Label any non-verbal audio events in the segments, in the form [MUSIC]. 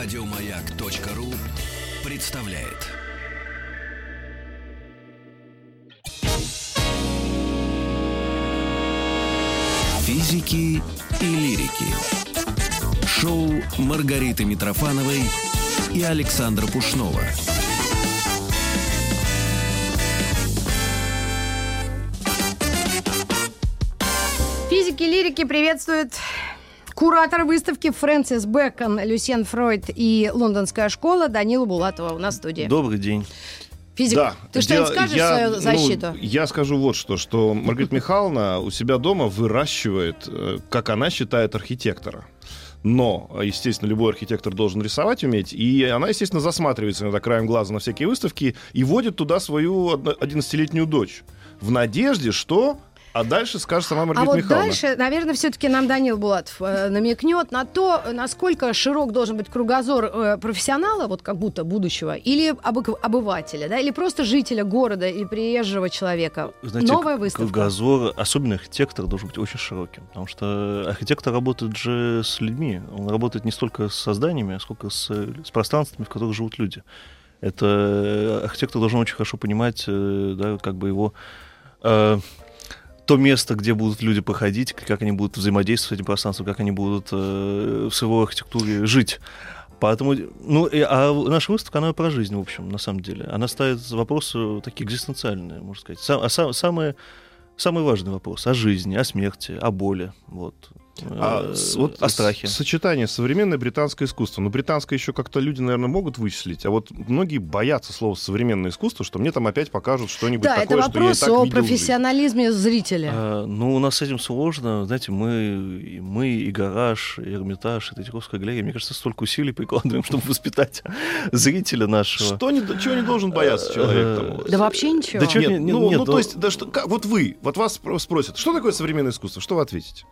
Радиомаяк.ру представляет. Физики и лирики. Шоу Маргариты Митрофановой и Александра Пушнова. Физики лирики приветствуют куратор выставки Фрэнсис Бэкон, Люсьен Фройд и Лондонская школа Данила Булатова у нас в студии. Добрый день. Физик, Да. ты что-нибудь скажешь я, свою ну, защиту? я скажу вот что, что Маргарита Михайловна у себя дома выращивает, э, как она считает, архитектора. Но, естественно, любой архитектор должен рисовать уметь, и она, естественно, засматривается иногда краем глаза на всякие выставки и водит туда свою одно- 11-летнюю дочь в надежде, что... А дальше скажет сама А Маргарита вот Михайловна. дальше, наверное, все-таки нам Данил Булатов э, намекнет на то, насколько широк должен быть кругозор э, профессионала, вот как будто будущего, или обы- обывателя, да, или просто жителя города и приезжего человека. Знаете, Новая выставка. кругозор, особенно архитектор, должен быть очень широким. Потому что архитектор работает же с людьми. Он работает не столько с созданиями, а сколько с, с пространствами, в которых живут люди. Это э, архитектор должен очень хорошо понимать, э, да, как бы его э, то место, где будут люди походить, как они будут взаимодействовать с этим пространством, как они будут э, в своей архитектуре жить. Поэтому, ну, и- а наша выставка, она про жизнь, в общем, на самом деле. Она ставит вопросы такие экзистенциальные, можно сказать. Сам- а са- самые, самый важный вопрос о жизни, о смерти, о боли, вот. А Э, с- вот о страхе. Сочетание современное британское искусство. Ну, британское еще как-то люди, наверное, могут вычислить, а вот многие боятся слова современное искусство, что мне там опять покажут что-нибудь Да, такое, это что я и вопрос так о видел профессионализме зрителя. А, ну, у нас с этим сложно. Знаете, мы, и мы, и гараж, и Эрмитаж, и Третьяковская галерея, мне кажется, столько усилий прикладываем, [LAUGHS] чтобы воспитать зрителя нашего. Что не, чего не должен бояться человек? Э, там? Да вообще ничего. Да Нет, не- не- ну, нет, ну, ну- то есть, да что, как- вот вы, вот вас спро- спросят, что такое современное искусство? Что вы ответите?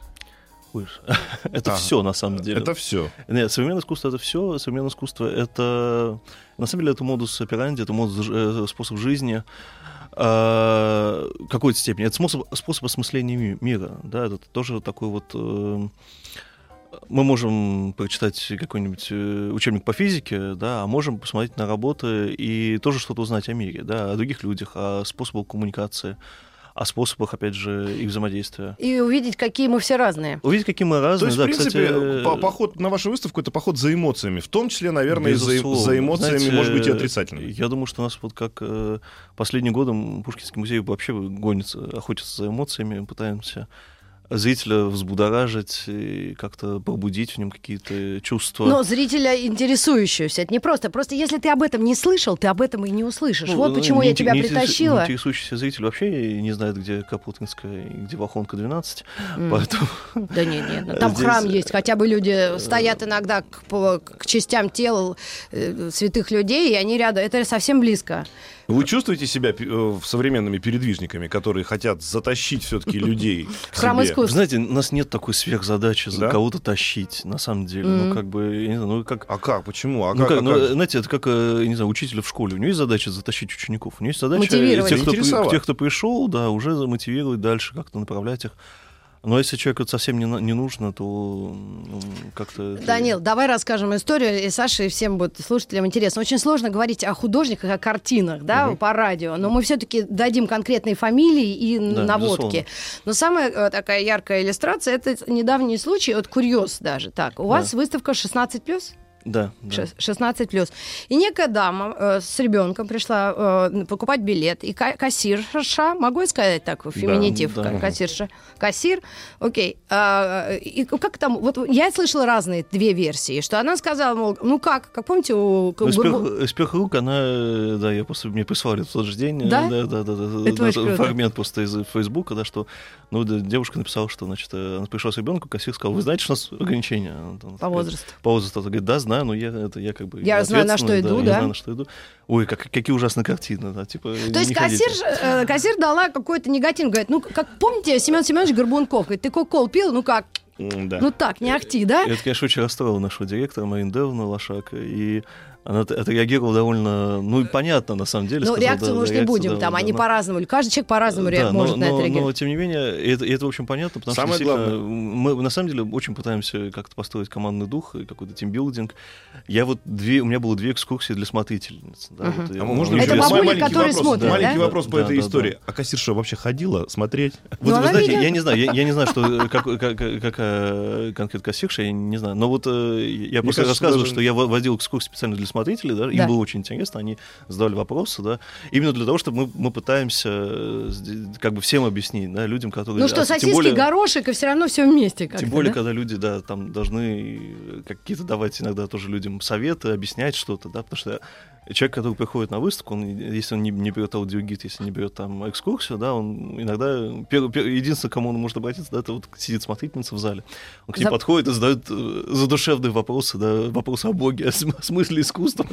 Ой, [LAUGHS] Это А, все на самом деле. Это все. Нет, современное искусство это все. Современное искусство это на самом деле это модус операнди, это модус, э, способ жизни. а, какой-то степени. Это способ, способ осмысления ми- мира. Да, это тоже такой вот. э, мы можем прочитать какой-нибудь э, учебник по физике, да, а можем посмотреть на работы и тоже что-то узнать о мире, да, о других людях, о способах коммуникации, о способах, опять же, их взаимодействия. И увидеть, какие мы все разные. Увидеть, какие мы То разные, есть, да, в принципе, кстати, по- поход на вашу выставку это поход за эмоциями, в том числе, наверное, и за, Безусловно. за эмоциями, Знаете, может быть, и отрицательными. Я думаю, что у нас вот как э, последние годы Пушкинский музей вообще гонится, охотится за эмоциями, пытаемся зрителя взбудоражить и как-то пробудить в нем какие-то чувства. Но зрителя интересующегося, это не просто. Просто если ты об этом не слышал, ты об этом и не услышишь. Ну, вот ну, почему не я тебя не притащила. Интересующийся зритель вообще не знает, где Капутинская и где Волхонка 12, М. поэтому... Да нет, нет, ну, там [LAUGHS] Здесь, храм э, есть, хотя бы люди стоят иногда к, к частям тел э, святых людей, и они рядом, это совсем близко. Вы чувствуете себя э, современными передвижниками, которые хотят затащить все-таки людей храм. Вы знаете, у нас нет такой сверхзадачи за Да? кого-то тащить, на самом деле. Мгм. Ну, как бы, я не знаю, ну, как... А как? Почему? А Ну, как? как, а ну, как? э, знаете, это как, э, я не знаю, учителя в школе. У него есть задача затащить учеников. У него есть задача Мотивировать. тех, кто, тех, кто пришел, да, уже мотивировать дальше, как-то направлять их. Но если человеку это совсем не, не нужно, то м, как-то... это- Данил, давай расскажем историю, и Саше, и всем будет слушателям интересно. Очень сложно говорить о художниках, о картинах, да, Мгм. по радио, но мы все-таки дадим конкретные фамилии и Да, наводки. безусловно. Но самая э, такая яркая иллюстрация это недавний случай, вот курьез даже. Так, у вас выставка 16 Да, да. Шест- 16 плюс. И некая дама э, с ребенком пришла э, покупать билет, и ка- кассирша, могу я сказать так, феминитив, да. Мгм. кассирша, кассир, окей. А, и как там, вот я слышала разные две версии, что она сказала, мол, ну как, как помните, у... Ну, рук она, э, да, я просто мне прислали в тот же день, э, Да? да, да, да, да, Это да, круто. фрагмент просто из Фейсбука, да, что, ну, да, девушка написала, что, значит, э, она пришла с ребенком, кассир сказал, вы знаете, что у нас ограничения По возрасту. По возрасту. Она говорит, да, знаю, но я, это, я как бы Я знаю, на что иду, я да. знаю, на что иду. Ой, как, какие ужасные картины, да, типа, То есть кассир, э, кассир дала какой-то негатив, говорит, ну, как помните, Семен Семенович Горбунков, говорит, ты кока-кол пил, ну как, да. ну так, не ахти, да? Это, конечно, очень расстроило нашего директора Марин Девна Лошак. И она от- отреагировала довольно, ну, и понятно, на самом деле. Ну, реакцию, да, может, не реакция, будем, да, там да, они но- по-разному, каждый человек по-разному Да, но- может на это но, реагировать. но, тем не менее, это, это очень понятно, потому Самое что главное- мы на самом деле очень пытаемся как-то построить командный дух и какой-то тимбилдинг. Я вот две, у меня было две экскурсии для смотрительниц. Да, Мгм. вот, А можно ну, Это еще бабули, маленький которые вопрос, смотрят, Маленький да? вопрос по Да, этой да, да. истории. А кассирша вообще ходила смотреть? Вот Ну, вы знаете, видела. я не знаю, я, я не знаю, что э, как, как, как- какая конкретно кассирша, я не знаю. Но вот э, я просто даже- что я во- водил экскурсии специально для смотрителей, да, им Да. было очень интересно, они задавали вопросы, да, именно для того, чтобы мы, мы пытаемся э, как бы всем объяснить, да, людям, которые... Ну что, а, сосиски, более- горошек, и все равно все вместе как-то, Тем более, да? когда люди, да, там должны э, какие-то давать иногда тоже людям советы, объяснять что-то, да, потому что человек, который приходит на выставку, он, если он не, не берет аудиогид, если не берет там экскурсию, да, он иногда, пер- пер- единственное, к кому он может обратиться, да, это вот сидит смотрительница в зале. Он к ней За- подходит и задает э, задушевные вопросы, да, вопросы о Боге, о, см- о смысле искусства,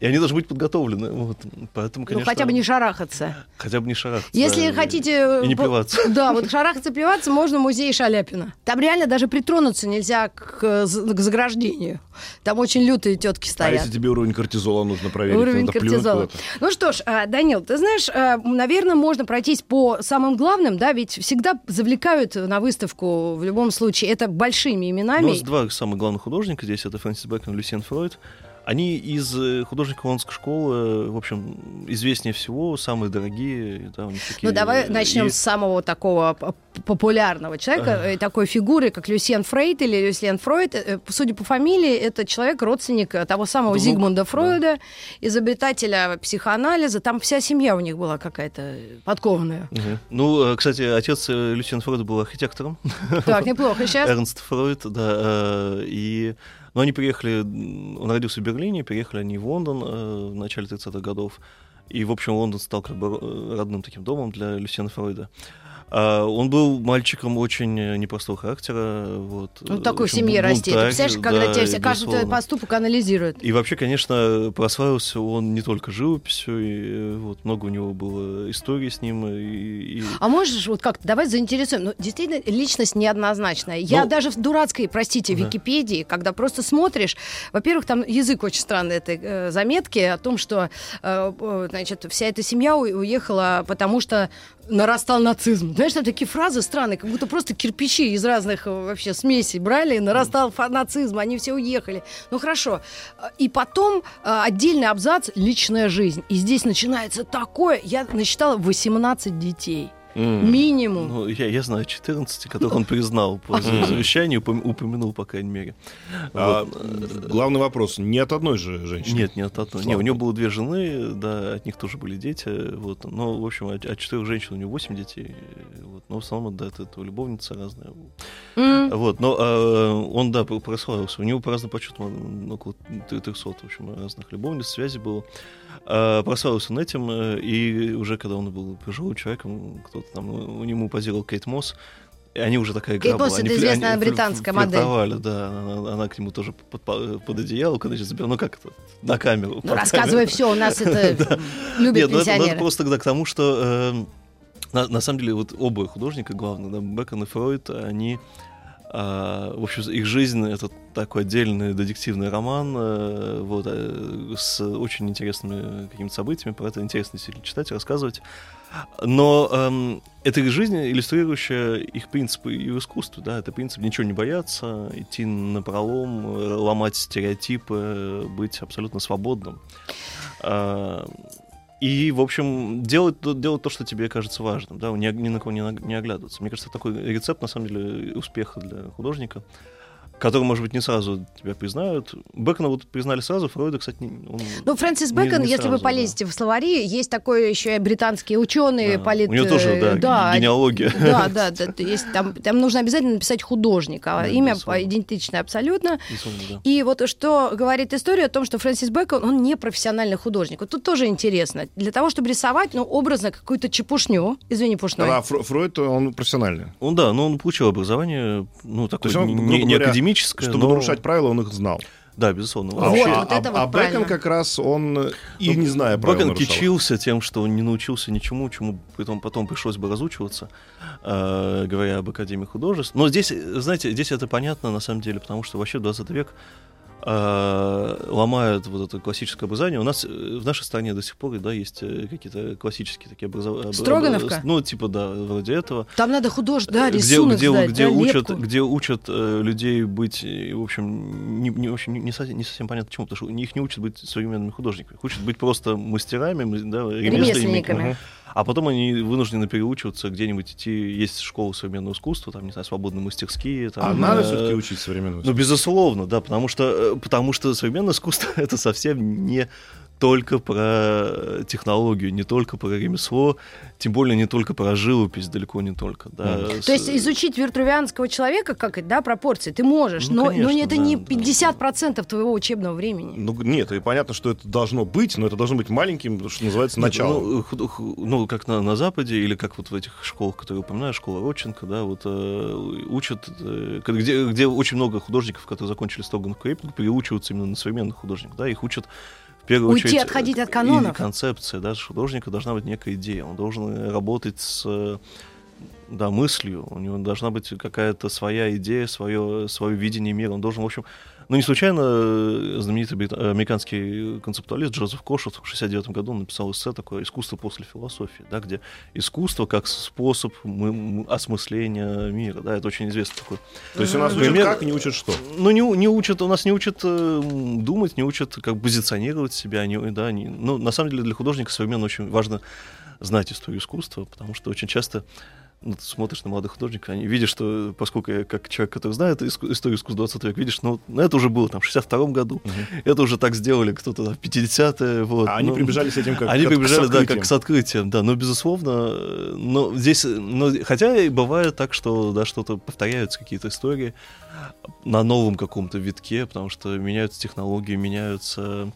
и они должны быть подготовлены, вот. Поэтому, Ну, конечно... хотя бы не шарахаться. Хотя бы не шарахаться. Если да, хотите... И не плеваться. [LAUGHS] Да, вот шарахаться, плеваться можно в музее Шаляпина. Там реально даже притронуться нельзя к, к заграждению. Там очень лютые тетки А стоят. если тебе уровень кортизола нужно проверить? Уровень надо плюнуть кортизола. Ну что ж, а, Данил, ты знаешь, а, наверное, можно пройтись по самым главным, да, ведь всегда завлекают на выставку в любом случае это большими У именами. нас два самых главных художника здесь, это Фрэнсис Бэкон и Люсиен Фройд. Они из э, художников лондонской школы, в общем, известнее всего, самые дорогие. Да, них такие, Ну, давай э, начнем и- с самого такого популярного человека, э, такой фигуры, как Люсьен Фрейд или Люсьен Фройд. Судя по фамилии, это человек, родственник того самого Внук, Зигмунда да. Фройда, изобретателя психоанализа. Там вся семья у них была какая-то подкованная. Мгм. Ну, кстати, отец Люсиен Фройда был архитектором. Так, неплохо. [LAUGHS] Сейчас Эрнст Фройд, да. И... Но они приехали, он родился в Берлине, приехали они в Лондон э, в начале 30-х годов. И, в общем, Лондон стал как бы э, родным таким домом для Люсиена Фройда. А, Он был мальчиком очень э, непростого характера. Вот, ну, такой в семье расти. Ты представляешь, когда да, тебя каждый твой поступок анализирует. И вообще, конечно, прославился он не только живописью, и э, вот много у него было историй с ним. И, и- А можешь вот как-то, давай заинтересуем. Ну, действительно, личность неоднозначная. Я Ну, даже в дурацкой, простите, да. Википедии, когда просто смотришь, во-первых, там язык очень странный этой э, заметки о том, что, э, э, значит, вся эта семья уехала, потому что нарастал нацизм. Знаешь, там такие фразы странные, как будто просто кирпичи из разных э, вообще смесей брали, нарастал нацизм, они все уехали. Ну хорошо. И потом э, отдельный абзац «Личная жизнь». И здесь начинается такое, я насчитала 18 детей. М. Минимум. Ну, я, я знаю 14, которых он признал по за- завещанию, упом- упомянул, по крайней мере. А, Вот. главный вопрос. Не от одной же женщины? Нет, нет, от одной. Не, у него было две жены, да, от них тоже были дети. Вот. Но, в общем, от, от четырех женщин у него восемь детей. Вот. Но в основном, да, это, это любовница разная. М. Вот, но э, он, да, про- прославился. У него по разному подсчетам м, около 300, в общем, разных любовниц, связи было. А, прославился он этим, э, и уже когда он был пожилым человеком, кто-то там, ну, у него позировал Кейт Мосс, и они уже такая игра Кейт Мосс была. — это известная они британская модель. да. Она, она к нему тоже под, под, одеяло, когда забирала, ну как это, на камеру. Ну, рассказывай камеру. все, у нас это [LAUGHS] любят Нет, ну это, ну, это пенсионеры. просто к тому, что э, на, на самом деле вот оба художника, главное, да, Бекон и Фройд, они в общем, их жизнь это такой отдельный детективный роман, э, вот, э, с очень интересными какими-то событиями, про это интересно действительно читать, рассказывать. Но эм, это их жизнь, иллюстрирующая их принципы и в искусстве, да, это принцип ничего не бояться, идти на пролом, э, ломать стереотипы, э, быть абсолютно свободным. А, и, в общем, делать, делать то, что тебе кажется важным, да, ни, ни на кого не, не оглядываться. Мне кажется, такой рецепт, на самом деле, успеха для художника, который, может быть, не сразу тебя признают. Бекона вот признали сразу, Фройда, кстати, не- он... Ну, Фрэнсис не- Бэкон, не если вы сразу, да. полезете в словари, есть такой еще и британский ученый, Да. полит... У него тоже, э, да, генеалогия. [LAUGHS] Да, да, да, есть там, там нужно обязательно написать художник, а Да, имя безусловно. идентичное абсолютно. Безусловно, да. И вот что говорит история о том, что Фрэнсис Бэкон, он не профессиональный художник. Вот тут тоже интересно. Для того, чтобы рисовать, ну, образно какую-то чепушню, извини, пушной, А Фро- Фройд, он профессиональный. Он, да, но он получил образование, ну, такое есть он, не, не говоря, академическое, Чтобы но... нарушать правила, он их знал. Да, безусловно. Вот, а- вот а- это вот а Бэкон правильно. как раз, он э, и не зная правил Бэкон нарушал. кичился тем, что он не научился ничему, чему потом, потом пришлось бы разучиваться, э, говоря об Академии художеств. Но здесь, э, знаете, здесь это понятно на самом деле, потому что вообще 20 век а, ломают вот это классическое образование. У нас э, в нашей стране до сих пор да, есть э, какие-то классические такие образования. Строгановка? Ну, типа, да, вроде этого. Там надо художник, да, Где, рисунок где, сдать, где да, учат, лепку. где учат э, людей быть, э, в общем, не, не, в общем, не, совсем, не совсем понятно почему, потому что их не учат быть современными художниками, их учат быть просто мастерами, да, ремесленниками. Ремесленниками. А потом они вынуждены переучиваться где-нибудь идти. Есть школы современного искусства, там, не знаю, свободные мастерские. Там, А надо э, все-таки учить современному Ну, безусловно, да, потому что, э, потому что современное искусство — это совсем не только про технологию, не только про ремесло, тем более не только про живопись, далеко не только. Да. То есть изучить виртувианского человека, как это, да, пропорции, ты можешь, Ну, но, конечно, но это да, не да. 50% твоего учебного времени. Ну, нет, и понятно, что это должно быть, но это должно быть маленьким, что называется, Нет, началом. Ну, ну, как на, на Западе, или как вот в этих школах, которые упоминаю, школа Родченко, да, вот э, учат, э, где, где очень много художников, которые закончили Строганов Крепинг, переучиваются именно на современных художников, да, их учат в первую Уйти, очередь... отходить от и канонов. концепция, да, художника должна быть некая идея, он должен э, работать с э, да, мыслью, у него должна быть какая-то своя идея, свое, свое видение мира, он должен, в общем, ну, не случайно э, знаменитый брит- американский концептуалист Джозеф Кошет в 69 году написал эссе такое «Искусство после философии», да, где искусство как способ осмысления мира, да, это очень известный такой. То есть у нас учат Пример- как, не учат что. Ну, не, у- не учат, у нас не учат э, думать, не учат как позиционировать себя, не, да, не, ну, на самом деле для художника современно очень важно знать историю искусства, потому что очень часто ну, ты смотришь на молодых художников, они видишь, что, поскольку я как человек, который знает историю искусства 20 века, видишь, ну, ну, это уже было там в 62 году, это уже так сделали кто-то там, в 50-е, вот. А они ну, прибежали с этим как они как прибежали, да, как с открытием, да, но безусловно, но здесь, но, хотя и бывает так, что, да, что-то повторяются какие-то истории на новом каком-то витке, потому что меняются технологии, меняются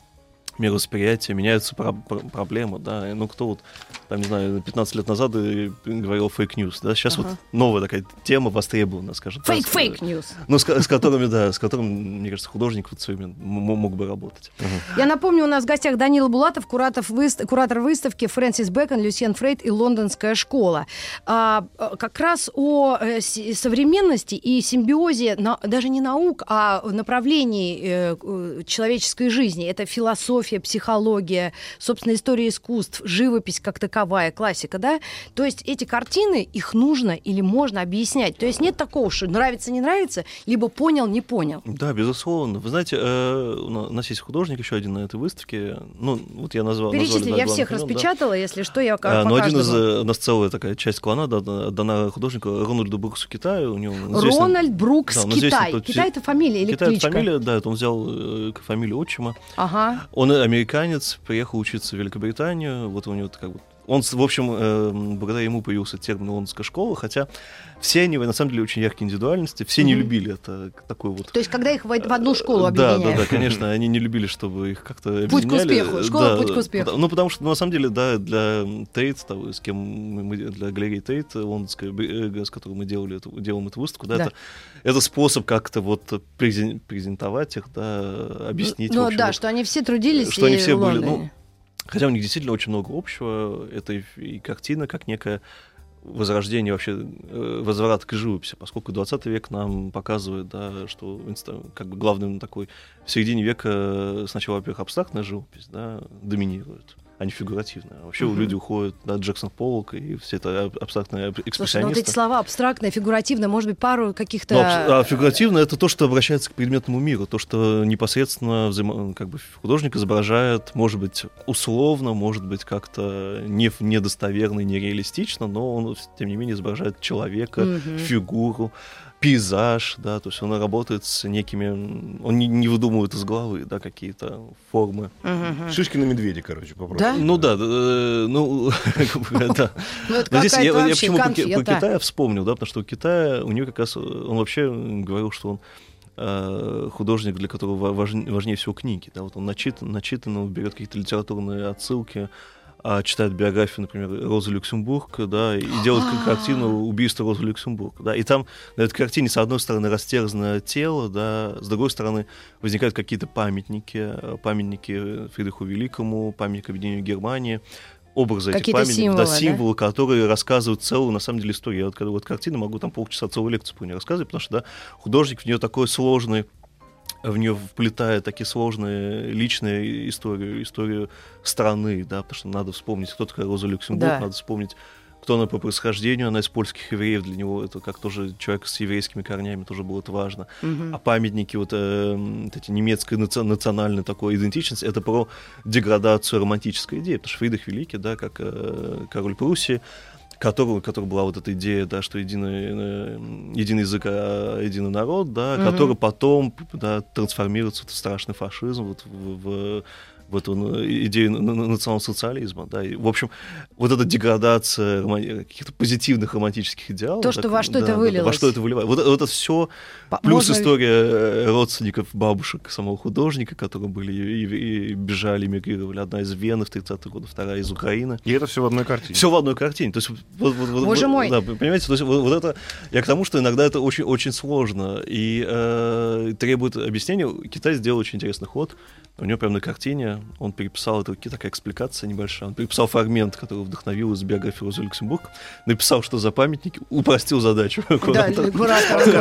мировосприятие, меняются про- про- проблемы, да, ну, кто вот, там, не знаю, 15 лет назад и говорил fake news, да, сейчас вот новая такая тема востребована, скажем так. Fake- fake news. Ну, с, с которыми, да, с которыми, мне кажется, художник вот современный м- мог бы работать. Я напомню, у нас в гостях Данила Булатов, куратор, выст- куратор выставки Фрэнсис Бэкон, Люсьен Фрейд и Лондонская школа. А, а, как раз о э, с- современности и симбиозе на- даже не наук, а направлений э, э, человеческой жизни. Это философия, психология, собственно, история искусств, живопись как таковая, классика, да? То есть эти картины, их нужно или можно объяснять. То есть нет такого, что нравится, не нравится, либо понял, не понял. Да, безусловно. Вы знаете, э, у на- у нас есть художник еще один на этой выставке. Ну, вот я назвал. да, я всех да. распечатала, если что, я А, по ну, один из, э, у нас целая такая часть клана да, да, дана художнику Рональду Бруксу Китаю. У него известный- Рональд Брукс, да, известен Китай. тот- Китай это фамилия или Китай это фамилия, да, это он взял э, фамилию отчима. Ага. Он американец, приехал учиться в Великобританию. Вот у него как бы он, в общем, э, благодаря ему появился термин лондонская школа, хотя все они, на самом деле, очень яркие индивидуальности, все не Мгм. любили это такой вот То есть, когда их в, в одну школу да, да, объединяют. да, конечно, они не любили, чтобы их как-то Путь к объединяли. успеху, школа Да, «Путь к успеху». Ну, потому что, ну, на самом деле, да, для Тейт, того, с кем мы, для галереи Тейт, лондонской, э, с которой мы делали эту, делаем эту выставку, да, Да. Это, это способ как-то вот презен- презентовать их, да, объяснить. в Ну общем, да, вот. что они все трудились что они все были, Лондоне. Хотя у них действительно очень много общего. Это и, и картина, как некое возрождение вообще, э, возврат к живописи, поскольку 20 век нам показывает, да, что как бы главным такой в середине века э, сначала, во-первых, абстрактная живопись, да, доминирует, а не фигуративная. А Вообще Мгм. люди уходят, да, Джексон Поллок и все это аб- абстрактные аб- Слушай, ну вот экспрессионисты. эти слова абстрактное, фигуративное, может быть, пару каких-то... Ну, а фигуративно это то, что обращается к предметному миру, то, что непосредственно взаимо- как бы художник изображает, может быть, условно, может быть, как-то не, недостоверно нереалистично, но он, тем не менее, изображает человека, Мгм. фигуру, пейзаж, да, то есть он работает с некими, он не, не выдумывает из головы, да, какие-то формы. Мгм. Шишки на медведе, короче, попросту. Да? Ну да, э, ну, [LAUGHS] да. Ну, это Но здесь я, какая-то я вообще почему по, Ки- по конфета. Китаю вспомнил, да, потому что у Китая, у него как раз, э, он вообще говорил, что он э, художник, для которого ва- важн- важнее всего книги, да, вот он начитан, начитан, он берет какие-то литературные отсылки, а, читает биографию, например, Розы Люксембург, да, и А. как картину «Убийство Розы Люксембург», да, и там на этой картине, с одной стороны, растерзанное тело, да, с другой стороны, возникают какие-то памятники, э, памятники Фридриху Великому, памятник объединению Германии, образы этих Какие-то памятников, символы, да, да? символы, которые рассказывают целую, на самом деле, историю. Я вот когда вот картина могу там полчаса целую лекцию по ней рассказывать, потому что, да, художник в нее такой сложный в нее вплетая такие сложные личные истории, историю страны, да, потому что надо вспомнить, кто такая Роза Люксембург, Да. надо вспомнить, кто она по происхождению, она из польских евреев, для него это как тоже человек с еврейскими корнями, тоже было это важно. Мгм. А памятники, вот, э, вот эти немецкой наци- национальной такой идентичности, это про деградацию романтической идеи, потому что Фридрих Великий, да, как э, король Пруссии, которого, которого была вот эта идея, да, что единый, э, единый язык, а единый народ, да, Мгм. который потом да, трансформируется в страшный фашизм, вот в, в- в эту э, идею на- на- национал-социализма. Да. И, в общем, вот эта деградация каких-то позитивных романтических идеалов. То, что так, во что да, это да, да, вылилось. во что это выливает. Вот, вот это все По- Плюс можно- история э, родственников бабушек самого художника, которые были и, и- и бежали, мигрировали. Одна из Вены в 30-е годы, вторая из Украины. И это все в одной картине. Все в одной картине. То есть, вот, вот- вот- Боже вот- мой. Да, понимаете, то есть, вот, вот это. Я к тому, что иногда это очень, очень сложно и э, требует объяснения. Китай сделал очень интересный ход. У него прямо на картине он переписал, это такая экспликация небольшая, он переписал фрагмент, который вдохновил из биографии Розы Люксембург, написал, что за памятники, упростил задачу. Да,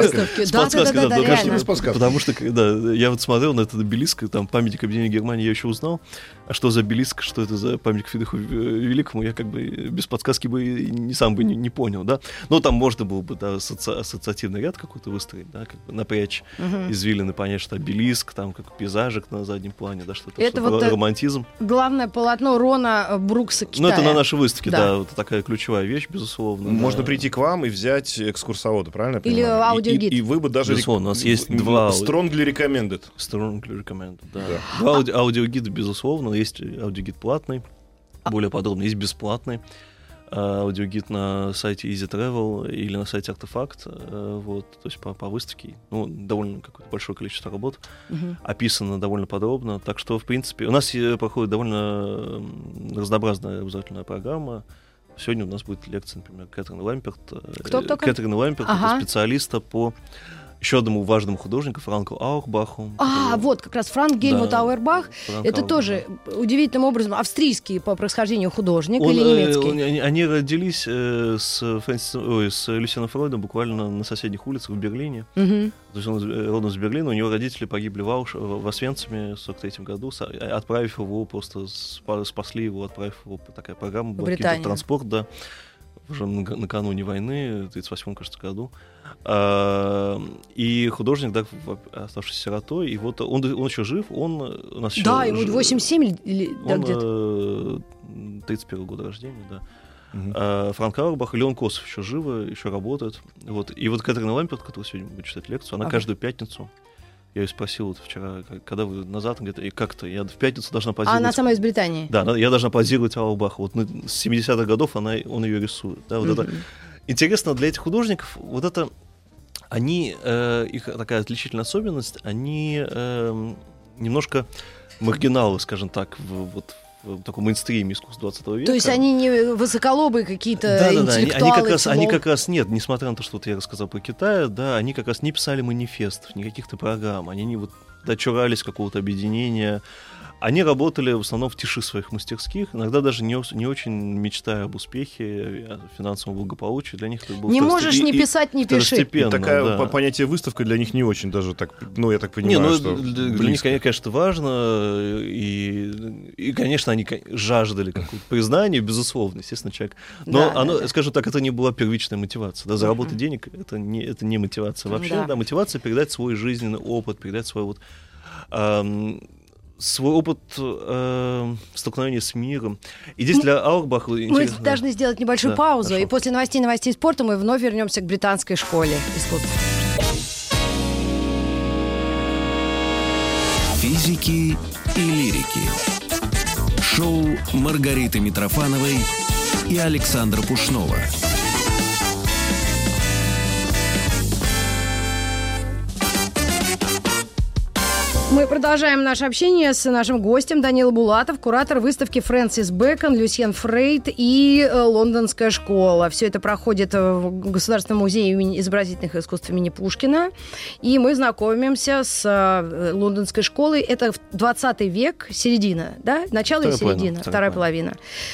выставки. Да, да, да, да, реально. Потому что, да, я вот смотрел на этот обелиск, там памятник объединения Германии я еще узнал, а что за обелиск, что это за памятник Фридриху Великому, я как бы без подсказки бы и не сам бы не, не понял, да. Но там можно было бы, да, асоци- ассоциативный ряд какой-то выстроить, да, как бы напрячь Мгм. извилины, понять, что обелиск, там как пейзажик на заднем плане, да, что-то, Это что-то вот, э, романтизм. Главное полотно Рона э, Брукса Китая. Ну, это на нашей выставке, Да. да, вот такая ключевая вещь, безусловно. Можно да. прийти к вам и взять экскурсовода, правильно я Или понимаю? И- аудиогид. И, и вы бы даже... Безусловно, у нас есть два- Strongly recommended. Strongly recommend, да. Да. Два ауди- аудиогида, безусловно. Есть аудиогид платный, более подробно. Есть бесплатный. А, Аудиогид на сайте Easy Travel или на сайте Артефакт. э, Вот, то есть по, по выставке. Ну, довольно какое-то большое количество работ. Мгм. Описано довольно подробно. Так что, в принципе, у нас э, проходит довольно разнообразная образовательная программа. Сегодня у нас будет лекция, например, Кэтрин Ламперт. э, Кто только? Кэтрин Ламперт, Ага. это специалиста по еще одному важному художнику, Франку Аухбаху. А, который- вот как раз Франк Гельмут Да, Ауэрбах. Франк Это Аухбах. тоже удивительным образом австрийский по происхождению художник Он, или э, немецкий? он- они, они родились э, с, Фрэнсисом- ой, с Люсианом Фройдом буквально на соседних улицах в Берлине. Мгм. То есть он э, родом из Берлина, у него родители погибли в, Ауш... в Освенциме в 43 году, э, отправив его, просто спа- спасли его, отправив его, такая программа была, транспорт, да, уже нак- накануне войны, в 38 кажется, году. А, и художник, да, оставшийся сиротой, и вот он, он еще жив, он у нас еще Да, ему ж- 87 или- или да, где-то. э, 31 года рождения, да. Мгм. А, Франк Аурбах и Леон Косов еще живы, еще работают. Вот. И вот Катрина Ламперт, которая сегодня будет читать лекцию, она Ага. каждую пятницу, я ее спросил вот вчера, когда вы назад, где-то, и как-то, я в пятницу должна А позировать. она сама из Британии. Да, она- я должна позировать Аурбаху. Вот с 70-х годов она, он ее рисует. Да, вот это Мгм. Интересно для этих художников, вот это, они, э, их такая отличительная особенность, они эм, немножко маргиналы, скажем так, в, вот в таком мейнстриме искусства 20 века. То есть они не высоколобые какие-то да, да, да. Они, они как раз, они филол- как раз нет, несмотря на то, что вот я рассказал про Китай, да, они как раз не писали манифестов, ни каких-то программ, они не вот дочурались какого-то объединения. Они работали в основном в тиши своих мастерских, иногда даже не, не очень мечтая об успехе, о финансовом благополучии. Для них это было Не можешь не писать, не пиши. И такая да. по- понятие выставка для них не очень даже так, ну, я так Не, понимаю, ну, что для, для них, конечно, важно, и, и, конечно, они жаждали какого-то признания, безусловно, естественно, человек. Но Да, оно, да. скажем так, это не была первичная мотивация. Да, заработать денег это не, это не мотивация вообще. Да. Да. мотивация передать свой жизненный опыт, передать свой вот ам, свой опыт эм, столкновения с миром. И здесь для Аурбаха Мы интересно- должны сделать небольшую Да, паузу, хорошо. и после новостей новостей спорта мы вновь вернемся к британской школе искусств. Физики и лирики. Шоу Маргариты Митрофановой и Александра Пушнова. Мы продолжаем наше общение с нашим гостем Данил Булатов, куратор выставки Фрэнсис Бэкон, Люсьен Фрейд и э, Лондонская школа. Все это проходит э, в Государственном музее имени- изобразительных искусств имени Пушкина. И мы знакомимся с э, Лондонской школой. Это в 20 век, середина, да? Начало Вторая и середина, половина, вторая, вторая половина.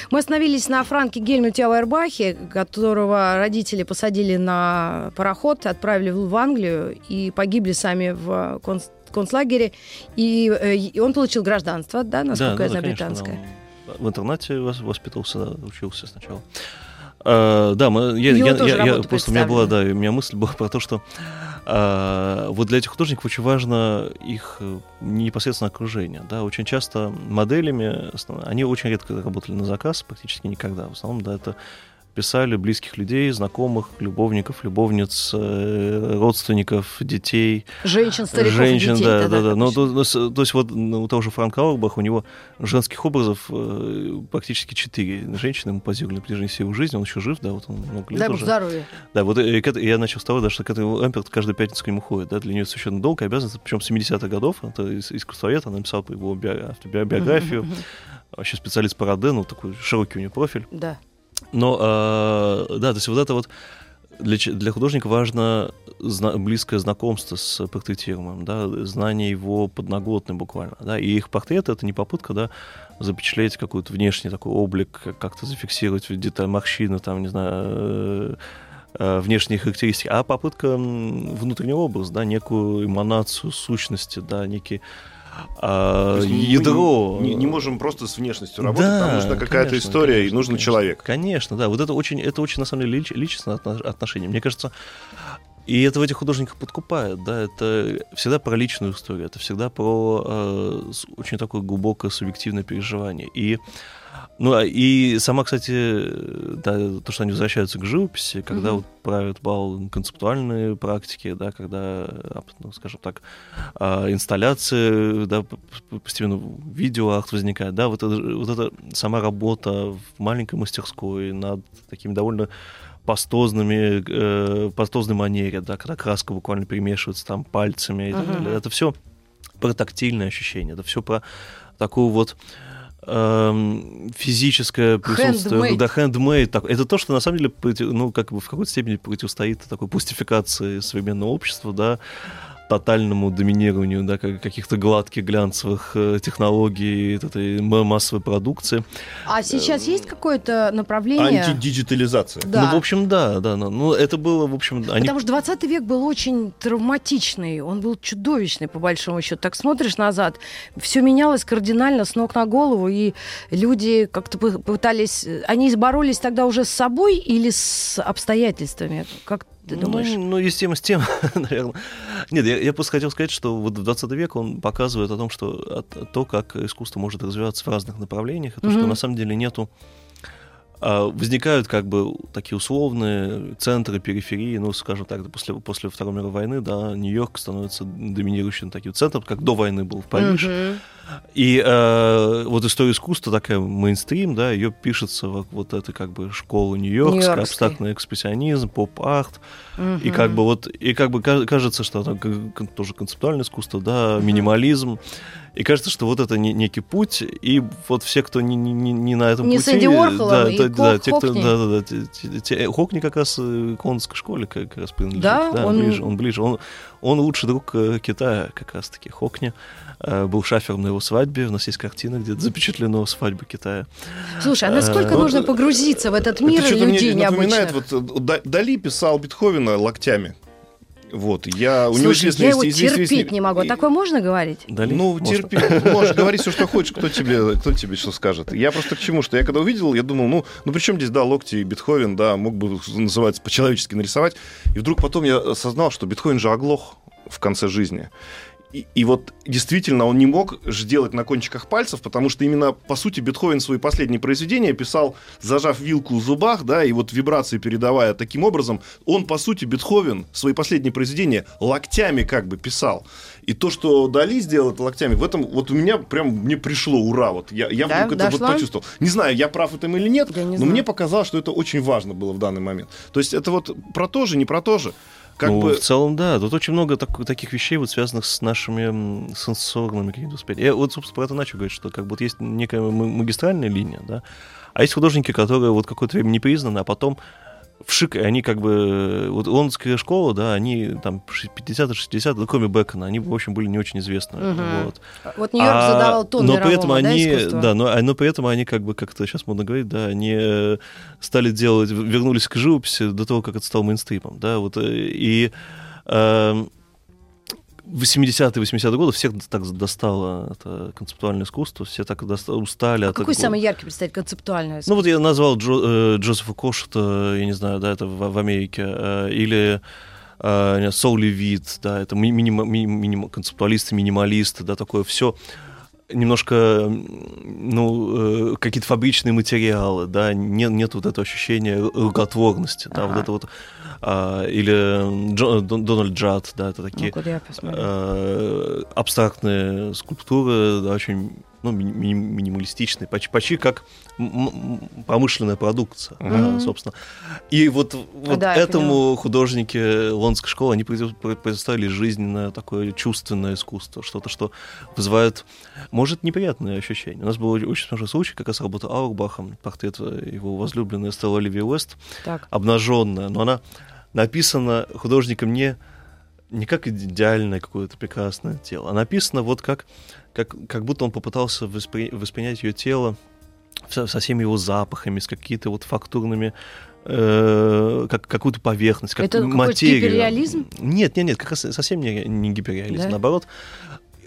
Мы остановились на Франке Гельмуте Ауэрбахе, которого родители посадили на пароход, отправили в Англию и погибли сами в конц- в концлагере, и, э, и он получил гражданство, да, насколько да, я знаю, британское. да, В интернате вос- воспитывался, да, учился сначала. А, да, мы, я, я- я- я- просто у меня была, да, у меня мысль была [LAUGHS] про то, что а, вот для этих художников очень важно их непосредственно окружение, да, очень часто моделями, они очень редко работали на заказ, практически никогда, в основном, да, это писали близких людей, знакомых, любовников, любовниц, э, родственников, детей, Женщин, стариков женщин, и детей. да, да, да. как Ну, то, ну, с- то есть вот ну, у того же Франка Аурбаха у него женских образов э, практически четыре женщины ему позировали на протяжении всей его жизни, он еще жив, да, вот он много лет Дай уже. здоровья. Да, вот э, к этой- я начал с того, да, что Кэтрин Эмперт каждую пятницу к нему ходит, да, для нее совершенно долгая обязанность, причем с 70-х годов, это ис- искусствовед, она написала по его био- автобиографию, Мгм, мгм, вообще специалист по Родену, такой широкий у нее профиль. Да. Но, э, да, то есть вот это вот для, для художника важно зна- близкое знакомство с портретируемым, да, знание его подноготной буквально, да, и их портрет это не попытка, да, запечатлеть какой-то внешний такой облик, как- как-то зафиксировать деталь морщины, там, не знаю, э, э, внешние характеристики, а попытка внутреннего образа, да, некую эманацию сущности, да, некий а, есть мы ядро. Не, не можем просто с внешностью работать, Да, там нужна какая-то конечно, история и конечно, нужен конечно. человек. Конечно, да. Вот это очень, это очень на самом деле лич- личностное отно- отношение. Мне кажется, и это в этих художниках подкупает, да, это всегда про личную историю, это всегда про э, очень такое глубокое субъективное переживание. И ну, а и сама, кстати, да, то, что они возвращаются к живописи, когда Мгм. вот правят бал концептуальные практики, да, когда, ну, скажем так, а, инсталляции, да, постепенно видеоарт возникает, да, вот это, вот эта сама работа в маленькой мастерской над такими довольно пастозными, э, пастозной манере, да, когда краска буквально перемешивается там пальцами и так далее. Это все про тактильное ощущение, это все про такую вот физическое присутствие, Handmade. да. Так, это то, что на самом деле, ну, как бы в какой-то степени противостоит такой пустификации современного общества, да, тотальному доминированию да, как- каких-то гладких глянцевых э, технологий, этой массовой продукции. А сейчас есть какое-то направление? Антидиджитализация. Да. Ну, в общем, да, да, ну, это было, в общем, они Потому что 20 век был очень травматичный, он был чудовищный, по большому счету. Так смотришь назад, все менялось кардинально с ног на голову, и люди как-то пы- пытались... Они боролись тогда уже с собой или с обстоятельствами? Как ты думаешь? Ну, ну, и с тем, [LAUGHS] с тем, наверное. Нет, я, я просто хотел сказать, что вот 20 век он показывает о том, что от- то, как искусство может развиваться в разных направлениях, и то, что Мгм. на самом деле нету возникают как бы такие условные центры периферии, ну, скажем так, после, после Второй мировой войны, да, Нью-Йорк становится доминирующим таким центром, как до войны был в Париж. Мгм. И э, вот история искусства такая мейнстрим, да, ее пишется вот, вот эта как бы школа нью-йоркская, абстрактный экспрессионизм, поп-арт, и как бы вот, и как бы ка- кажется, что это тоже концептуальное искусство, да, минимализм. И кажется, что вот это не- некий путь, и вот все, кто не, не- не- на этом Не пути... с Энди Уорхолом да, и да, да, Хок- те, кто, Хокни. да, да, да, те- те- те- э, Хокни как раз э, к лондонской школе как, раз принадлежит. Да? Он- ближе, он ближе. Он, он лучший друг э, Китая как раз-таки, Хокни. Был шафером на его свадьбе, у нас есть картина, где запечатлено свадьба Китая. Слушай, а насколько Э, нужно вот, погрузиться в этот мир Это людей мне напоминает, необычных? вот э, Да- Дали писал Бетховена локтями. Вот, я, у него Слушай, известный- я его известный- терпеть не могу. А и- Такое можно говорить? Дали? Ну, Можно? терпи, можешь говорить все, что хочешь, кто тебе, кто тебе что скажет. Я просто к чему, что я когда увидел, я думал, ну, ну при чем здесь, да, локти и Бетховен, да, мог бы, называется, по-человечески нарисовать. И вдруг потом я осознал, что Бетховен же оглох в конце жизни. И, и вот действительно он не мог же делать на кончиках пальцев, потому что именно, по сути, Бетховен свои последние произведения писал, зажав вилку в зубах, да, и вот вибрации передавая таким образом. Он, по сути, Бетховен свои последние произведения локтями как бы писал. И то, что Дали сделал это локтями, в этом вот у меня прям мне пришло ура. Вот я, я Да? вдруг это вот почувствовал. Не знаю, я прав этом или нет, Я не но знаю. мне показалось, что это очень важно было в данный момент. То есть это вот про то же, не про то же. Как ну, бы... в целом, да. Тут очень много так- таких вещей, вот, связанных с нашими сенсорными какими-то восприятиями. Я вот, собственно, про это начал говорить, что как бы вот есть некая магистральная линия, да, а есть художники, которые вот какое-то время не признаны, а потом вшик, и они как бы... Вот лондонская школа, да, они там 50-60, ну, кроме Бекона, они, в общем, были не очень известны. Мгм. Вот. Вот Нью-Йорк А, задавал тон но при этом да, они, искусству? да, но, а- но при этом они как бы, как это сейчас модно говорить, да, они э, стали делать, в- вернулись к живописи до того, как это стало мейнстримом, да, вот, э, и в 80-е, 80-е годы всех так достало это концептуальное искусство, все так доста- устали. А от какой такого. самый яркий представитель концептуального Ну вот я назвал Джо, э, Джозефа Кошета, я не знаю, да, это в, в Америке, э, или э, Соули Вит, да, это ми- минима- ми- минима- концептуалисты, минималисты, да, такое все немножко, ну, э, какие-то фабричные материалы, да, не, нет вот этого ощущения рукотворности, да, Ага. вот это вот, а, или Джо- Дон- Дональд Джад, да, это такие э, абстрактные скульптуры, да, очень ну, ми- ми- минималистичные, почти, почти как промышленная продукция, да, Мгм. собственно. И вот, вот Да, этому художники Лондонской школы, они предо- пре- предоставили жизненное такое чувственное искусство, что-то, что вызывает, может, неприятные ощущения. У нас был очень смешной случай, как раз работа Аурбахом, портрет его возлюбленной Стелла Оливия Уэст, Так. обнаженная, но она написана художником не, не как идеальное какое-то прекрасное тело, а написана вот как, как, как будто он попытался воспри- воспринять ее тело со, со всеми его запахами, с какими-то вот фактурными э, как, какую-то поверхность, как Это материю. гиперреализм? Нет, нет, нет, как раз совсем не, не гиперреализм, Да? наоборот.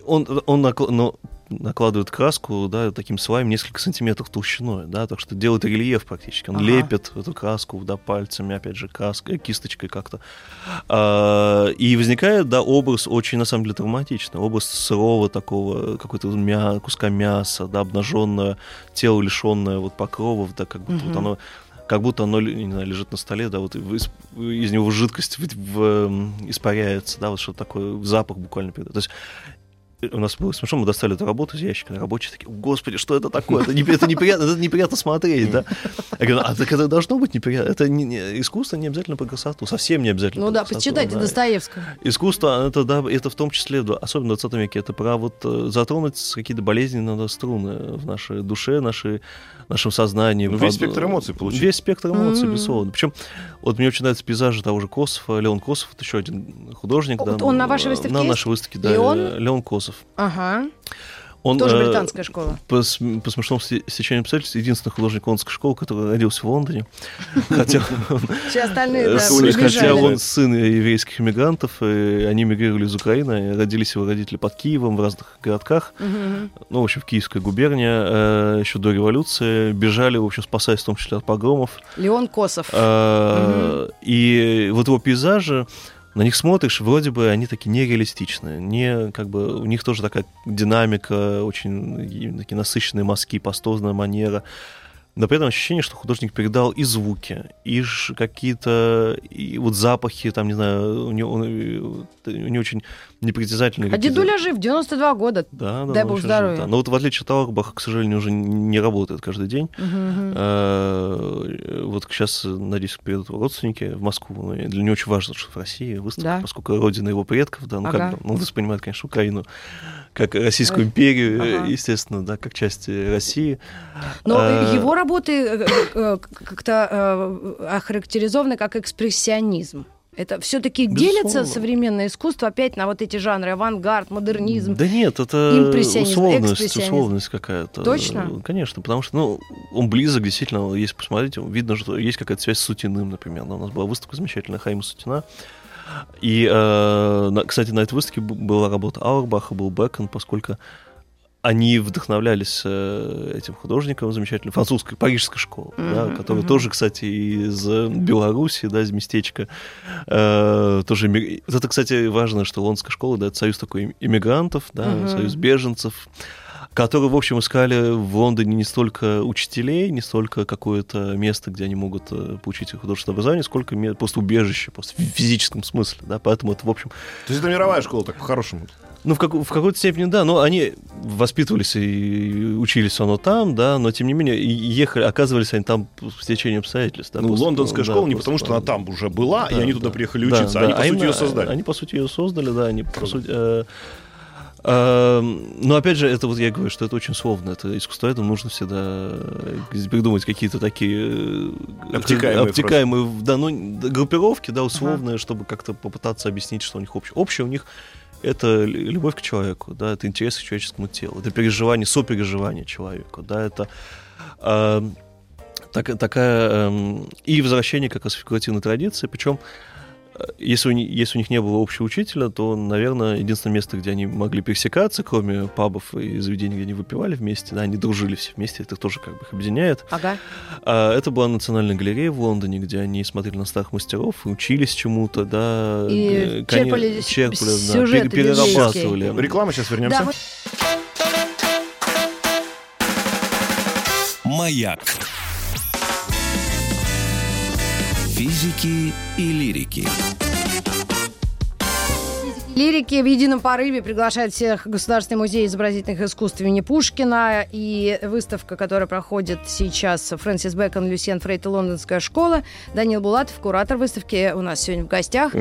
Он, он но накладывает краску, да, таким слоем несколько сантиметров толщиной, да, так что делает рельеф практически. Он Ага. лепит эту краску, да, пальцами, опять же, краской, кисточкой как-то. А, и возникает, да, образ очень, на самом деле, травматичный. Образ сырого такого, какой-то мя, куска мяса, да, обнаженное тело, лишенное вот покровов, да, как будто вот Мгм. оно как будто оно не знаю, лежит на столе, да, вот из, из него жидкость в- в, испаряется, да, вот что-то такое, запах буквально передает. То есть э, у нас было смешно, мы достали эту работу из ящика, рабочие такие, господи, что это такое? Это, не- это неприятно, это неприятно смотреть, да? Я говорю, а так это должно быть неприятно. Это не, не- искусство не обязательно про красоту, совсем не обязательно Ну про да, красоту, почитайте да. Достоевского. Искусство, это, да, это в том числе, особенно в 20 веке, это про вот э, затронуть какие-то болезненные да, струны в нашей душе, нашей, нашем сознании. Ну, весь Под- спектр эмоций получить. Весь спектр эмоций, Мгм. безусловно. Причем вот мне очень нравятся пейзажи того же Косова, Леон Косов, это еще один художник. Вот да, он на вашей выставке На нашей выставке, да. Леон? Леон Косов. Ага. Он, Тоже э, британская школа. по, по смешному сте- стечению обстоятельств, единственный художник лондонской школы, который родился в Лондоне. Хотя Все остальные, Э, он сын еврейских иммигрантов, и они мигрировали из Украины, родились его родители под Киевом в разных городках, ну, в общем, в Киевской губернии, э, еще до революции, бежали, в общем, спасаясь в том числе от погромов. Леон Косов. И вот его пейзажи, на них смотришь, вроде бы они такие нереалистичные, не, как бы, у них тоже такая динамика, очень такие насыщенные мазки, пастозная манера. Но при этом ощущение, что художник передал и звуки, и какие-то и вот запахи, там, не знаю, у него, он, э, него очень непритязательные А дедуля жив, 92 года. Да, да, дай да, бог здоровья. жив, да. Но вот в отличие от Аурбаха, к сожалению, уже не работает каждый день. Э, Вот сейчас, надеюсь, приедут родственники в Москву. Ну, Для него очень важно, что в России выставка, Да. поскольку родина его предков, да, ну, Ага. как ну, воспринимает, конечно, Украину как Российскую империю, э, Ага. естественно, да, как часть э, России. Но Э, его работы э, э, как-то э, охарактеризованы как экспрессионизм. Это все-таки делится современное искусство опять на вот эти жанры авангард, модернизм. Да нет, это условность, условность какая-то. Точно? Конечно, потому что, ну, он близок, действительно, если посмотреть, видно, что есть какая-то связь с Сутиным, например. У нас была выставка замечательная Хаима Сутина. И, э, кстати, на этой выставке была работа Аурбаха, был Бекон, поскольку они вдохновлялись э, этим художником замечательной французской, парижской школы, да, Мгм, который мгм. тоже, кстати, из э, Беларуси, да, из местечка. Э, тоже Это, кстати, важно, что лондонская школа, да, это союз такой им- иммигрантов, да, Мгм. союз беженцев, которые, в общем, искали в Лондоне не столько учителей, не столько какое-то место, где они могут э, получить художественное образование, сколько просто убежище, просто в физическом смысле, да, поэтому это, в общем, То есть это мировая школа, так по-хорошему. Ну, в, как- в какой-то степени, да, но они воспитывались и учились равно там, да, но тем не менее и ехали, оказывались они там в течение обстоятельств. Да, ну, просто, лондонская да, школа не просто, потому, что да. она там уже была, и Да, они туда да. приехали Да, учиться. да, Они, по а сути, именно, ее создали. Они, по сути, ее создали, да, они, по сути... э, э, но опять же, это вот я говорю, что это очень словно. Это искусствоведам нужно всегда э, придумать какие-то такие э, Обтекаемые обтекаемые да, ну, группировки, да, условные, чтобы как-то попытаться объяснить, что у них общее. Общее у них это любовь к человеку, да, это интерес к человеческому телу, это переживание, сопереживание человеку, да, это э, так- такая эм, и возвращение как раз фигуративной традиции, причем если у, них, если у них не было общего учителя, то, наверное, единственное место, где они могли пересекаться, кроме пабов и заведений, где они выпивали вместе, да, они дружили все вместе, это тоже как бы их объединяет. Ага. А, это была национальная галерея в Лондоне, где они смотрели на старых мастеров, учились чему-то, да, И э, коне- черпали черпали, да, сюжеты пере- перерабатывали. библейские. Реклама, сейчас вернемся. Да, мы- Маяк. Физики и лирики. Лирики в едином порыве приглашают всех Государственный музей изобразительных искусств имени Пушкина и выставка, которая проходит сейчас Фрэнсис Бэкон, Люсьен Фрейт и Лондонская школа. Данил Булатов, куратор выставки, у нас сегодня в гостях.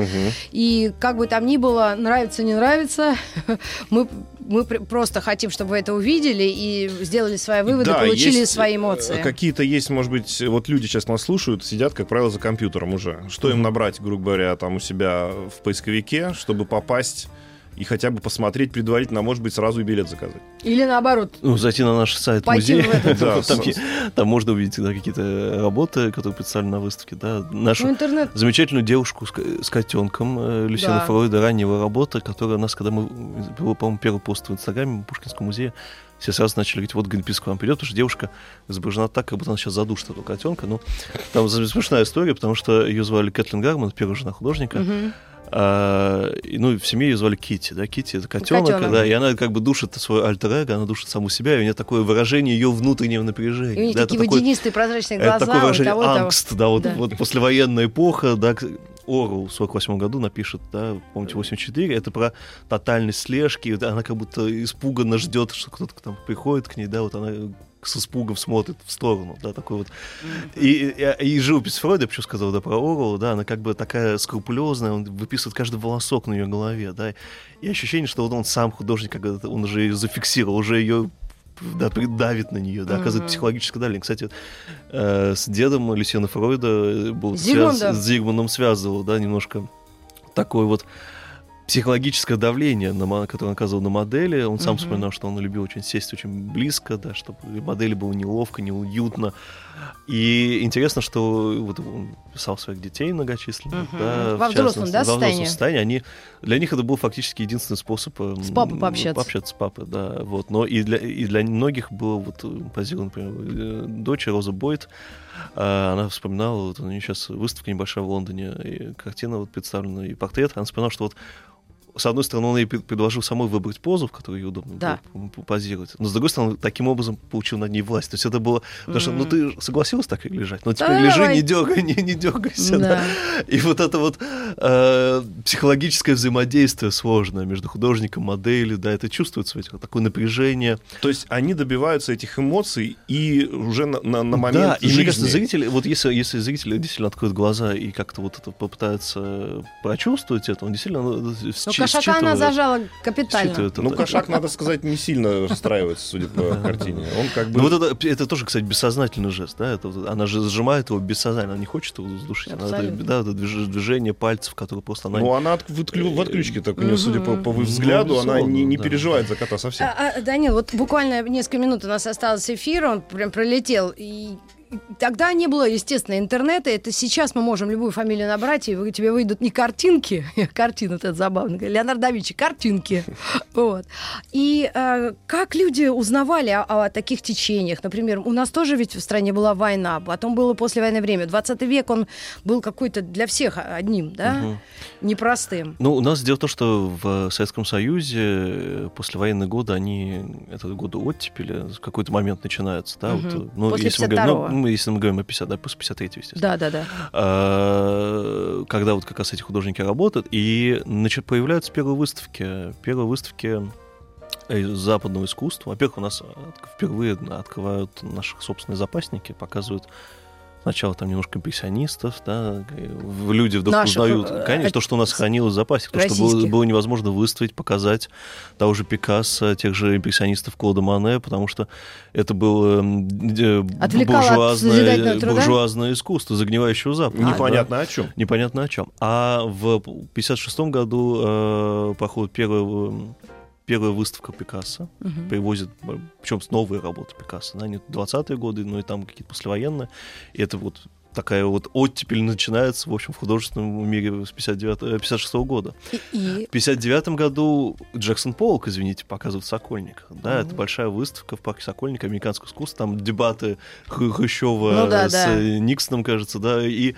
И как бы там ни было, нравится, не нравится, [LAUGHS] мы, мы пр- просто хотим, чтобы вы это увидели и сделали свои выводы, Да, получили есть, свои э, эмоции. Какие-то есть, может быть, вот люди сейчас нас слушают, сидят, как правило, за компьютером уже. Что им набрать, грубо говоря, там у себя в поисковике, чтобы попасть и хотя бы посмотреть предварительно, а может быть, сразу и билет заказать. Или наоборот, Ну, зайти на наш сайт Пойти музея, в этот- [LAUGHS] Да, там, можно увидеть да, какие-то работы, которые представлены на выставке. Да. Нашу ну, интернет замечательную девушку с, ко- с котенком э, Люсьена Да. Фройда, раннего работы, которая у нас, когда мы, был, по-моему, первый пост в Инстаграме Пушкинского музея, все сразу начали говорить, вот Гринпис к вам придет, потому что девушка изображена так, как будто она сейчас задушит этого котенка. Ну, там смешная история, потому что ее звали Кэтлин Гарман, первая жена художника. Мгм. А, и, ну, в семье ее звали Кити, да, Кити это котенок, Котенок. да, и она как бы душит свой альтер она душит саму себя, и у нее такое выражение ее внутреннего напряжения. И у них да, это такие такой- водянистые прозрачные это глаза. такое у выражение того, того. ангст, да, вот, Да. вот послевоенная эпоха, да, Орвелл в 48 году напишет, да, помните, 84, это про тотальность слежки, она как будто испуганно ждет, что кто-то там приходит к ней, да, вот она с испугом смотрит в сторону, да, такой вот. И, и, и живопись Фройда, я почему сказал, да, про Орвелла, да, она как бы такая скрупулезная, он выписывает каждый волосок на ее голове, да, и ощущение, что вот он сам художник, как он уже ее зафиксировал, уже ее да, давит на нее, да, оказывает Мгм. психологическое давление. Кстати, э, с дедом Люсьена Фройда э, был связ- с Зигмундом связывал, да, немножко такое вот психологическое давление, на, которое он оказывал на модели. Он сам Мгм. вспоминал, что он любил очень сесть очень близко, да, чтобы модели было неловко, неуютно. И интересно, что вот он писал своих детей многочисленных. Мгм. Да, Во в взрослом, да, во взрослом состоянии? состоянии. Они, для них это был фактически единственный способ эм, С папой пообщаться. пообщаться с папой, да. Вот. Но и для, и для многих было вот э, позирована, например, э, дочь Роза Бойт, а, она вспоминала, вот у нее сейчас выставка небольшая в Лондоне, и картина вот представлена, и портрет. Она вспоминала, что вот с одной стороны, он ей пред- предложил самой выбрать позу, в которой ей удобно Да. было позировать. Но с другой стороны, таким образом получил над ней власть. То есть это было... Потому что, ну, ты согласилась так и лежать. Ну, теперь лежи, не дергай, не, не дергайся. да. Да. И вот это вот э, психологическое взаимодействие сложное между художником, моделью, да, это чувствуется, ведь такое напряжение. То есть они добиваются этих эмоций и уже на, на- на момент да, и жизни. мне кажется, зрители, вот если, если зрители действительно откроют глаза и как-то вот это попытаются прочувствовать это, он действительно ну, Ну, счи- кошака она зажала капитально. Ну, кошак, надо сказать, не сильно расстраивается, судя по [LAUGHS] картине. Он как бы... Ну, вот это, это тоже, кстати, бессознательный жест, да, это, она же сжимает его бессознательно, она не хочет его задушить, она, да, это движ- движение пальцев, которые просто она... Ну, она в, отклю- в отключке, так у нее, судя по, по Ну, взгляду, она не, не да. переживает за кота совсем. А, а, Данил, вот буквально несколько минут у нас осталось эфира, он прям пролетел. И тогда не было, естественно, интернета. Это сейчас мы можем любую фамилию набрать, и вы- тебе выйдут не картинки, [LAUGHS] картина это забавно, Леонардо да Винчи, картинки. [LAUGHS] Вот. И э, как люди узнавали о, о таких течениях? Например, у нас тоже ведь в стране была война, потом было послевоенное время. 20 век он был какой-то для всех одним, да, Мгм. непростым. Ну, у нас дело в том, что в Советском Союзе э, послевоенные годы, они, это годы оттепели, в какой-то момент начинаются, да, Мгм. вот, ну, После если мы, говорим, 52-го. ну, мы, если мы говорим о 50, да, после 53 естественно. Да, да, да. А, когда вот как раз эти художники работают, и значит, появляются первые выставки. Первые выставки э, западного искусства. Во-первых, у нас впервые открывают наши собственные запасники, показывают сначала там немножко импрессионистов, да, люди вдруг Наших, узнают, э, конечно, э, то, что у нас хранилось в запасе, потому что было, было невозможно выставить, показать того же Пикассо, тех же импрессионистов Клода Мане, потому что это было э, Отвлекало от буржуазное, буржуазное искусство загнивающего Запада. да. Непонятно о чем. Непонятно о чем. А в 1956 году э, проходит первая, э, первая выставка Пикассо. Мгм. Привозят, причем с новые работы Пикассо. Да, не 20-е годы, но и там какие-то послевоенные. И это вот такая вот оттепель начинается, в общем, в художественном мире с 59, 56 года. И, и... В 59 году Джексон Полк, извините, показывает «Сокольник». Да, mm-hmm. это большая выставка в парке «Сокольник», американское искусство, там дебаты Хрущева ну, да, с да. Никсоном, кажется, да, и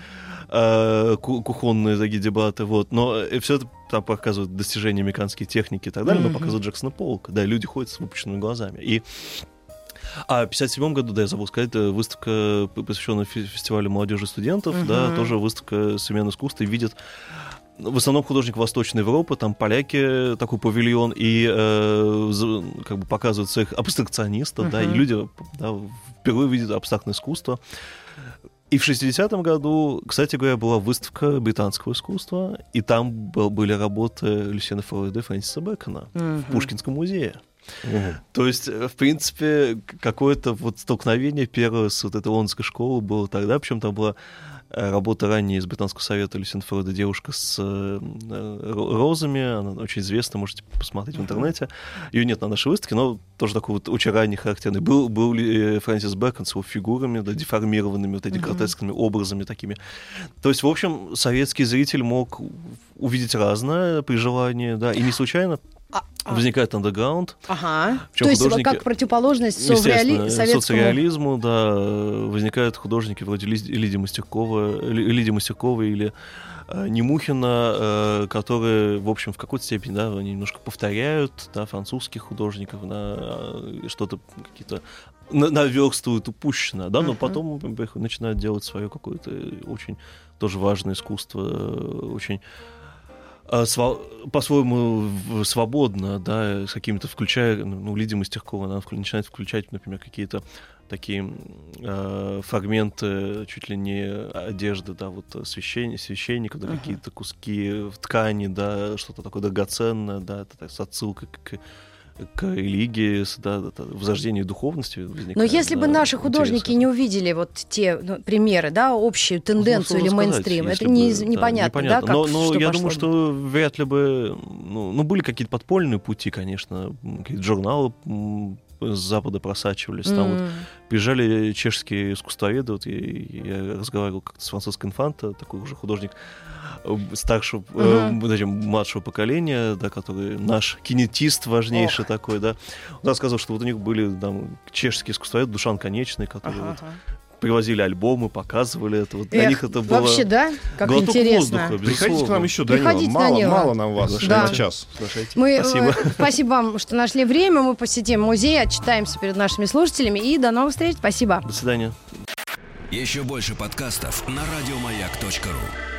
э, кухонные такие дебаты, вот. Но э, все это там показывают достижения американской техники и так далее, mm-hmm. но показывают Джексона Полка. Да, люди ходят с выпущенными глазами. И а в 57 году, да, я забыл сказать, выставка, посвященная фестивалю молодежи и студентов, uh-huh. да, тоже выставка современного искусства, и видят в основном художник Восточной Европы, там поляки, такой павильон, и э, как бы показывают своих абстракционистов, uh-huh. да, и люди да, впервые видят абстрактное искусство. И в 60-м году, кстати говоря, была выставка британского искусства, и там был, были работы Люсьена Фройда и Фрэнсиса Бэкона uh-huh. в Пушкинском музее. Угу. То есть, э, в принципе, какое-то вот столкновение первое с вот этой лондонской школой было тогда, причем там была работа ранее из Британского совета Люсенфорда «Девушка с э, розами». Она очень известна, можете посмотреть в интернете. Ее нет на нашей выставке, но тоже такой вот очень ранний, характерный. Был, был ли Фрэнсис Бэкон с его фигурами, да, деформированными, вот этими гротескными образами такими. То есть, в общем, советский зритель мог увидеть разное при желании, да, и не случайно. Возникает андеграунд. Ага. То есть как противоположность совреали... советскому... соцреализму, да, возникают художники вроде Лидии Мастеркова, Лидии Мастеркова или э, Немухина, э, которые, в общем, в какой-то степени, да, они немножко повторяют, да, французских художников, да, э, что-то какие-то наверстывают упущенное, да, но uh-huh. потом начинают делать свое какое-то очень тоже важное искусство, очень а, по-своему свободно, да, с какими-то включая, ну, Лидия Мастеркова, она начинает включать, например, какие-то такие э, фрагменты чуть ли не одежды, да, вот священ, священника, да, uh-huh. какие-то куски ткани, да, что-то такое драгоценное, да, это так, с отсылкой к к религии, да, возрождению духовности возникает. Но если да, бы наши художники не увидели вот те ну, примеры, да, общую тенденцию ну, или мейнстрим, это не, бы, непонятно, да, да, как Но, но я думаю, что вряд ли бы, ну, ну были какие-то подпольные пути, конечно, какие-то журналы с Запада просачивались. Там mm. вот приезжали чешские искусствоведы, вот я, я разговаривал как-то с французской инфанта, такой уже художник, старшего, uh-huh. э, младшего поколения, да, который наш кинетист важнейший oh. такой, да, он рассказывал, что вот у них были там чешские искусствоведы, Душан Конечный, который uh-huh. вот, привозили альбомы, показывали это. Вот Эх, для них это было вообще, да? Как глоток интересно. воздуха, Приходите к нам еще, Данила. Мало, Данила. мало нам вас да. на час. Мы, э, спасибо. [LAUGHS] спасибо вам, что нашли время. Мы посетим музей, отчитаемся перед нашими слушателями. И до новых встреч. Спасибо. До свидания. Еще больше подкастов на радиомаяк.ру